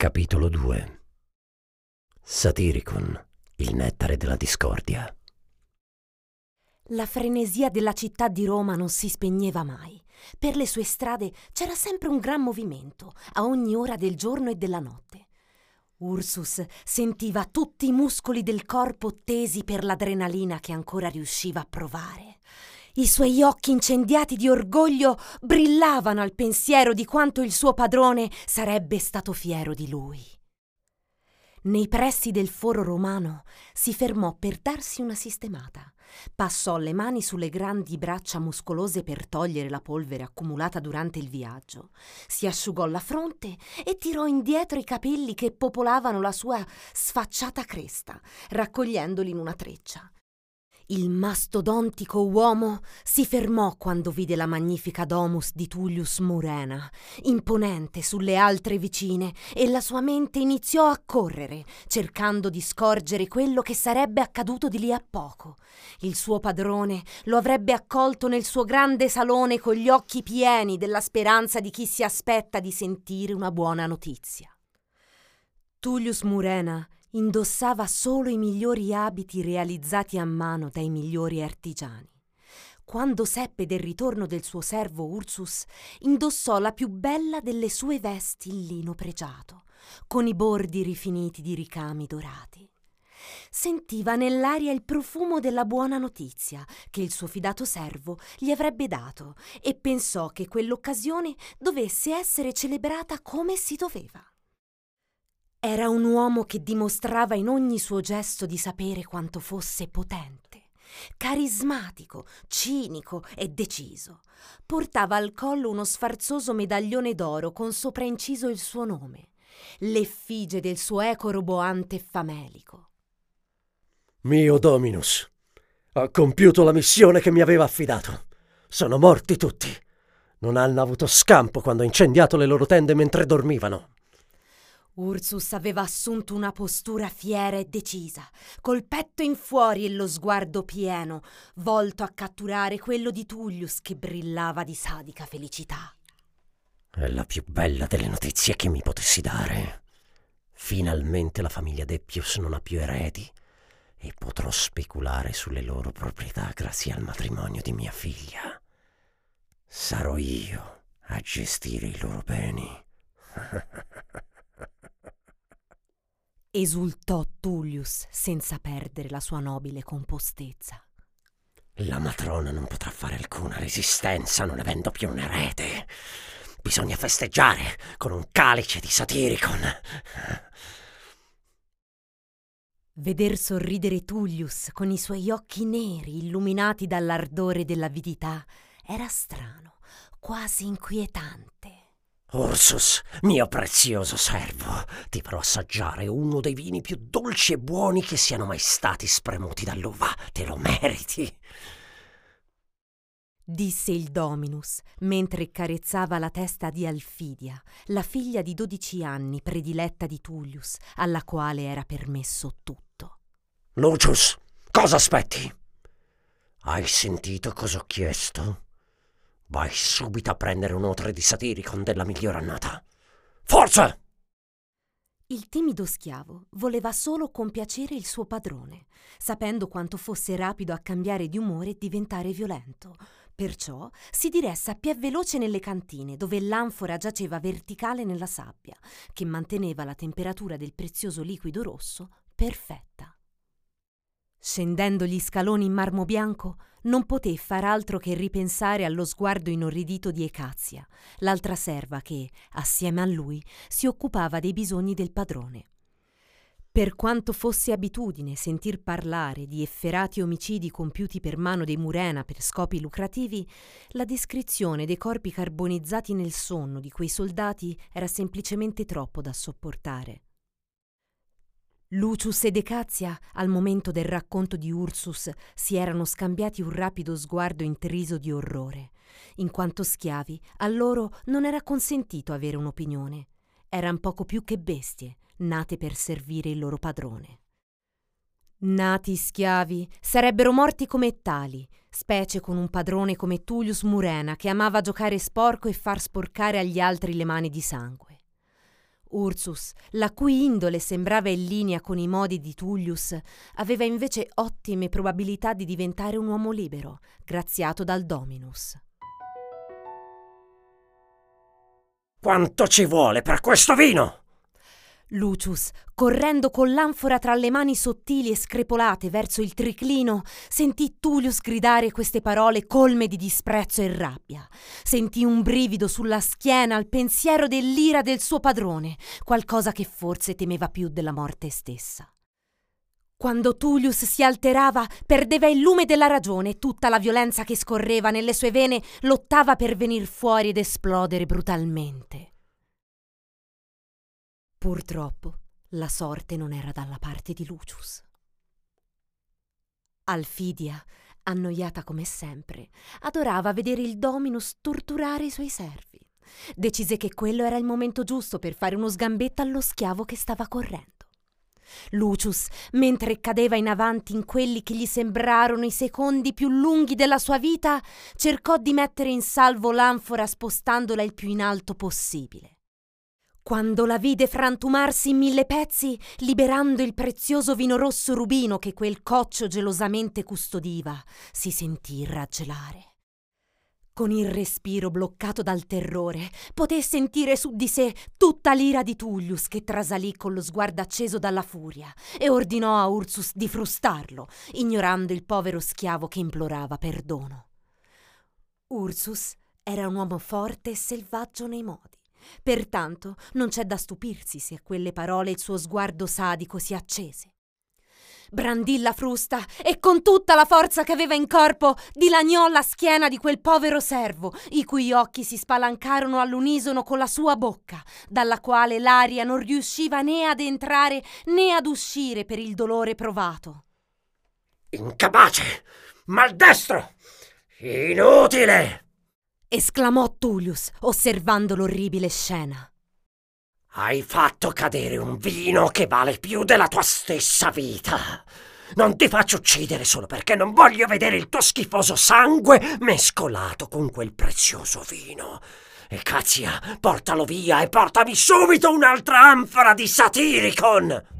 Capitolo 2 Satiricon, il nettare della discordia. La frenesia della città di Roma non si spegneva mai. Per le sue strade c'era sempre un gran movimento, a ogni ora del giorno e della notte. Ursus sentiva tutti i muscoli del corpo tesi per l'adrenalina che ancora riusciva a provare. I suoi occhi incendiati di orgoglio brillavano al pensiero di quanto il suo padrone sarebbe stato fiero di lui. Nei pressi del foro romano si fermò per darsi una sistemata. Passò le mani sulle grandi braccia muscolose per togliere la polvere accumulata durante il viaggio. Si asciugò la fronte e tirò indietro i capelli che popolavano la sua sfacciata cresta, raccogliendoli in una treccia. Il mastodontico uomo si fermò quando vide la magnifica domus di Tullius Murena, imponente sulle altre vicine, e la sua mente iniziò a correre, cercando di scorgere quello che sarebbe accaduto di lì a poco. Il suo padrone lo avrebbe accolto nel suo grande salone con gli occhi pieni della speranza di chi si aspetta di sentire una buona notizia. Tullius Murena indossava solo i migliori abiti realizzati a mano dai migliori artigiani. Quando seppe del ritorno del suo servo Ursus, indossò la più bella delle sue vesti in lino pregiato, con i bordi rifiniti di ricami dorati. Sentiva nell'aria il profumo della buona notizia che il suo fidato servo gli avrebbe dato e pensò che quell'occasione dovesse essere celebrata come si doveva. Era un uomo che dimostrava in ogni suo gesto di sapere quanto fosse potente, carismatico, cinico e deciso. Portava al collo uno sfarzoso medaglione d'oro con sopra inciso il suo nome, l'effigie del suo eco roboante famelico. Mio Dominus, ho compiuto la missione che mi aveva affidato. Sono morti tutti. Non hanno avuto scampo quando ho incendiato le loro tende mentre dormivano. Ursus aveva assunto una postura fiera e decisa, col petto in fuori e lo sguardo pieno, volto a catturare quello di Tullius che brillava di sadica felicità. È la più bella delle notizie che mi potessi dare. Finalmente la famiglia Deppius non ha più eredi e potrò speculare sulle loro proprietà grazie al matrimonio di mia figlia. Sarò io a gestire i loro beni. esultò Tullius senza perdere la sua nobile compostezza. La matrona non potrà fare alcuna resistenza non avendo più un erede. Bisogna festeggiare con un calice di Satiricon. Veder sorridere Tullius con i suoi occhi neri illuminati dall'ardore dell'avidità era strano, quasi inquietante. Ursus, mio prezioso servo, ti farò assaggiare uno dei vini più dolci e buoni che siano mai stati spremuti dall'uva. Te lo meriti. Disse il Dominus, mentre carezzava la testa di Alfidia, la figlia di dodici anni prediletta di Tullius, alla quale era permesso tutto. Lucius, cosa aspetti? Hai sentito cosa ho chiesto? Vai subito a prendere un otre di Satiricon della migliore annata. Forza! Il timido schiavo voleva solo compiacere il suo padrone, sapendo quanto fosse rapido a cambiare di umore e diventare violento. Perciò si diresse a piè veloce nelle cantine, dove l'anfora giaceva verticale nella sabbia, che manteneva la temperatura del prezioso liquido rosso perfetta. Scendendo gli scaloni in marmo bianco, non poté far altro che ripensare allo sguardo inorridito di Ecazia, l'altra serva che, assieme a lui, si occupava dei bisogni del padrone. Per quanto fosse abitudine sentir parlare di efferati omicidi compiuti per mano dei Murena per scopi lucrativi, la descrizione dei corpi carbonizzati nel sonno di quei soldati era semplicemente troppo da sopportare. Lucius ed Ecazia, al momento del racconto di Ursus, si erano scambiati un rapido sguardo intriso di orrore. In quanto schiavi, a loro non era consentito avere un'opinione. Eran poco più che bestie, nate per servire il loro padrone. Nati schiavi, sarebbero morti come tali, specie con un padrone come Tullius Murena che amava giocare sporco e far sporcare agli altri le mani di sangue. Ursus, la cui indole sembrava in linea con i modi di Tullius, aveva invece ottime probabilità di diventare un uomo libero, graziato dal Dominus. Quanto ci vuole per questo vino? Lucius, correndo con l'anfora tra le mani sottili e screpolate verso il triclino, sentì Tullius gridare queste parole colme di disprezzo e rabbia. Sentì un brivido sulla schiena al pensiero dell'ira del suo padrone, qualcosa che forse temeva più della morte stessa. Quando Tullius si alterava, perdeva il lume della ragione e tutta la violenza che scorreva nelle sue vene lottava per venir fuori ed esplodere brutalmente. Purtroppo la sorte non era dalla parte di Lucius. Alfidia, annoiata come sempre, adorava vedere il Dominus torturare i suoi servi. Decise che quello era il momento giusto per fare uno sgambetto allo schiavo che stava correndo. Lucius, mentre cadeva in avanti in quelli che gli sembrarono i secondi più lunghi della sua vita, cercò di mettere in salvo l'anfora spostandola il più in alto possibile. Quando la vide frantumarsi in mille pezzi, liberando il prezioso vino rosso rubino che quel coccio gelosamente custodiva, si sentì raggelare. Con il respiro bloccato dal terrore, poté sentire su di sé tutta l'ira di Tullius che trasalì con lo sguardo acceso dalla furia e ordinò a Ursus di frustarlo, ignorando il povero schiavo che implorava perdono. Ursus era un uomo forte e selvaggio nei modi. Pertanto non c'è da stupirsi se a quelle parole il suo sguardo sadico si accese. Brandì la frusta e con tutta la forza che aveva in corpo dilaniò la schiena di quel povero servo, i cui occhi si spalancarono all'unisono con la sua bocca, dalla quale l'aria non riusciva né ad entrare né ad uscire per il dolore provato. Incapace! Maldestro! Inutile! Esclamò Tullius, osservando l'orribile scena. Hai fatto cadere un vino che vale più della tua stessa vita. Non ti faccio uccidere solo perché non voglio vedere il tuo schifoso sangue mescolato con quel prezioso vino. E Cazia, portalo via e portami subito un'altra anfora di Satiricon!